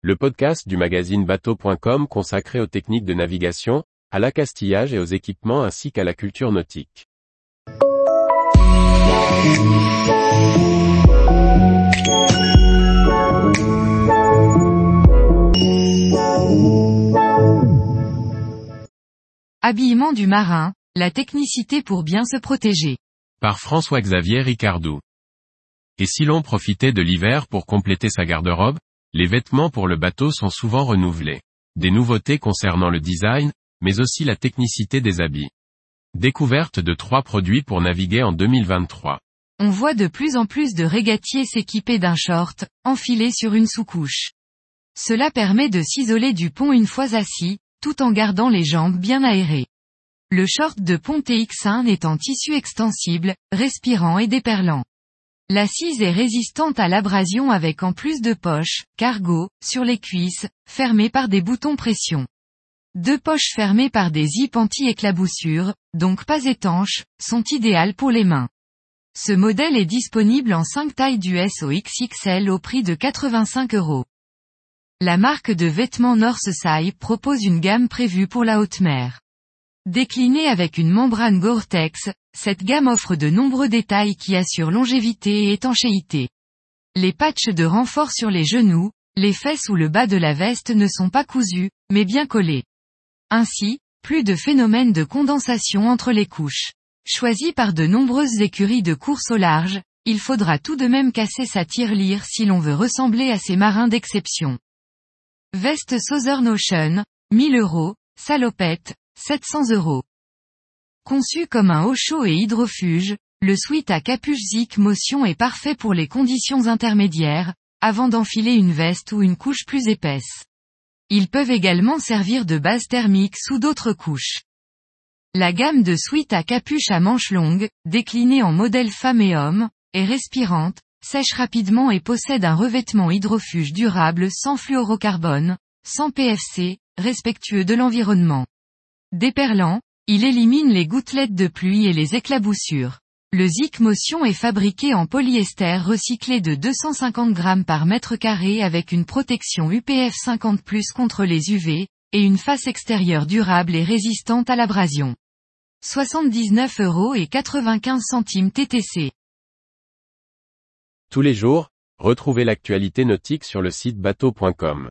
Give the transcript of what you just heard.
le podcast du magazine bateau.com consacré aux techniques de navigation, à l'accastillage et aux équipements ainsi qu'à la culture nautique. Habillement du marin, la technicité pour bien se protéger. Par François-Xavier Ricardou. Et si l'on profitait de l'hiver pour compléter sa garde-robe, les vêtements pour le bateau sont souvent renouvelés. Des nouveautés concernant le design, mais aussi la technicité des habits. Découverte de trois produits pour naviguer en 2023. On voit de plus en plus de régatiers s'équiper d'un short, enfilé sur une sous-couche. Cela permet de s'isoler du pont une fois assis, tout en gardant les jambes bien aérées. Le short de pont TX1 est en tissu extensible, respirant et déperlant. L'assise est résistante à l'abrasion avec en plus de poches, cargo, sur les cuisses, fermées par des boutons pression. Deux poches fermées par des zips anti-éclaboussures, donc pas étanches, sont idéales pour les mains. Ce modèle est disponible en 5 tailles du S au prix de 85 euros. La marque de vêtements Northside propose une gamme prévue pour la haute mer. Déclinée avec une membrane Gore-Tex, cette gamme offre de nombreux détails qui assurent longévité et étanchéité. Les patchs de renfort sur les genoux, les fesses ou le bas de la veste ne sont pas cousus, mais bien collés. Ainsi, plus de phénomène de condensation entre les couches. Choisi par de nombreuses écuries de course au large, il faudra tout de même casser sa tirelire si l'on veut ressembler à ces marins d'exception. Veste Southern Ocean, 1000 euros, salopette, 700 euros. Conçu comme un haut chaud et hydrofuge, le sweat à capuche Zik Motion est parfait pour les conditions intermédiaires, avant d'enfiler une veste ou une couche plus épaisse. Ils peuvent également servir de base thermique sous d'autres couches. La gamme de sweat à capuche à manches longues, déclinée en modèle femme et homme, est respirante, sèche rapidement et possède un revêtement hydrofuge durable sans fluorocarbone, sans PFC, respectueux de l'environnement. Déperlant, il élimine les gouttelettes de pluie et les éclaboussures. Le Zik Motion est fabriqué en polyester recyclé de 250 grammes par mètre carré avec une protection UPF 50+, contre les UV, et une face extérieure durable et résistante à l'abrasion. 79 euros et 95 centimes TTC. Tous les jours, retrouvez l'actualité nautique sur le site bateau.com.